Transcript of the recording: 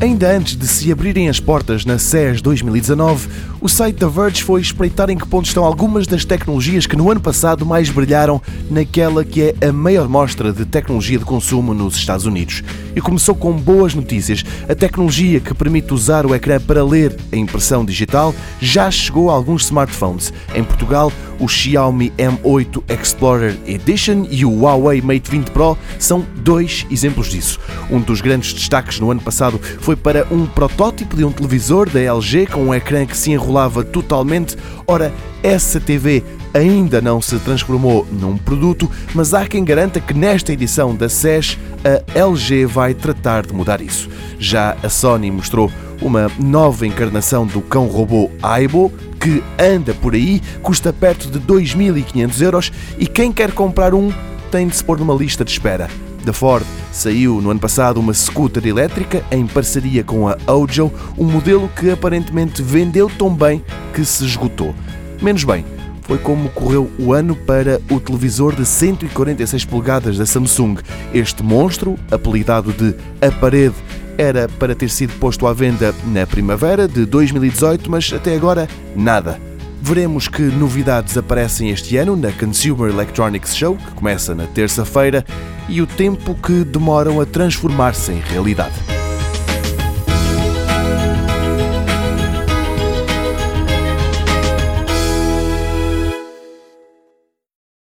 Ainda antes de se abrirem as portas na CES 2019, o site da Verge foi espreitar em que ponto estão algumas das tecnologias que no ano passado mais brilharam naquela que é a maior mostra de tecnologia de consumo nos Estados Unidos. E começou com boas notícias. A tecnologia que permite usar o ecrã para ler a impressão digital já chegou a alguns smartphones. Em Portugal, o Xiaomi M8 Explorer Edition e o Huawei Mate 20 Pro são dois exemplos disso. Um dos grandes destaques no ano passado foi para um protótipo de um televisor da LG com um ecrã que se enrolava totalmente. Ora, essa TV ainda não se transformou num produto, mas há quem garanta que nesta edição da SES a LG vai tratar de mudar isso. Já a Sony mostrou uma nova encarnação do cão-robô Aibo, que anda por aí, custa perto de 2.500 euros e quem quer comprar um tem de se pôr numa lista de espera. Da Ford saiu no ano passado uma scooter elétrica em parceria com a Ojo, um modelo que aparentemente vendeu tão bem que se esgotou. Menos bem, foi como correu o ano para o televisor de 146 polegadas da Samsung. Este monstro, apelidado de A Parede, era para ter sido posto à venda na primavera de 2018, mas até agora nada. Veremos que novidades aparecem este ano na Consumer Electronics Show, que começa na terça-feira, e o tempo que demoram a transformar-se em realidade.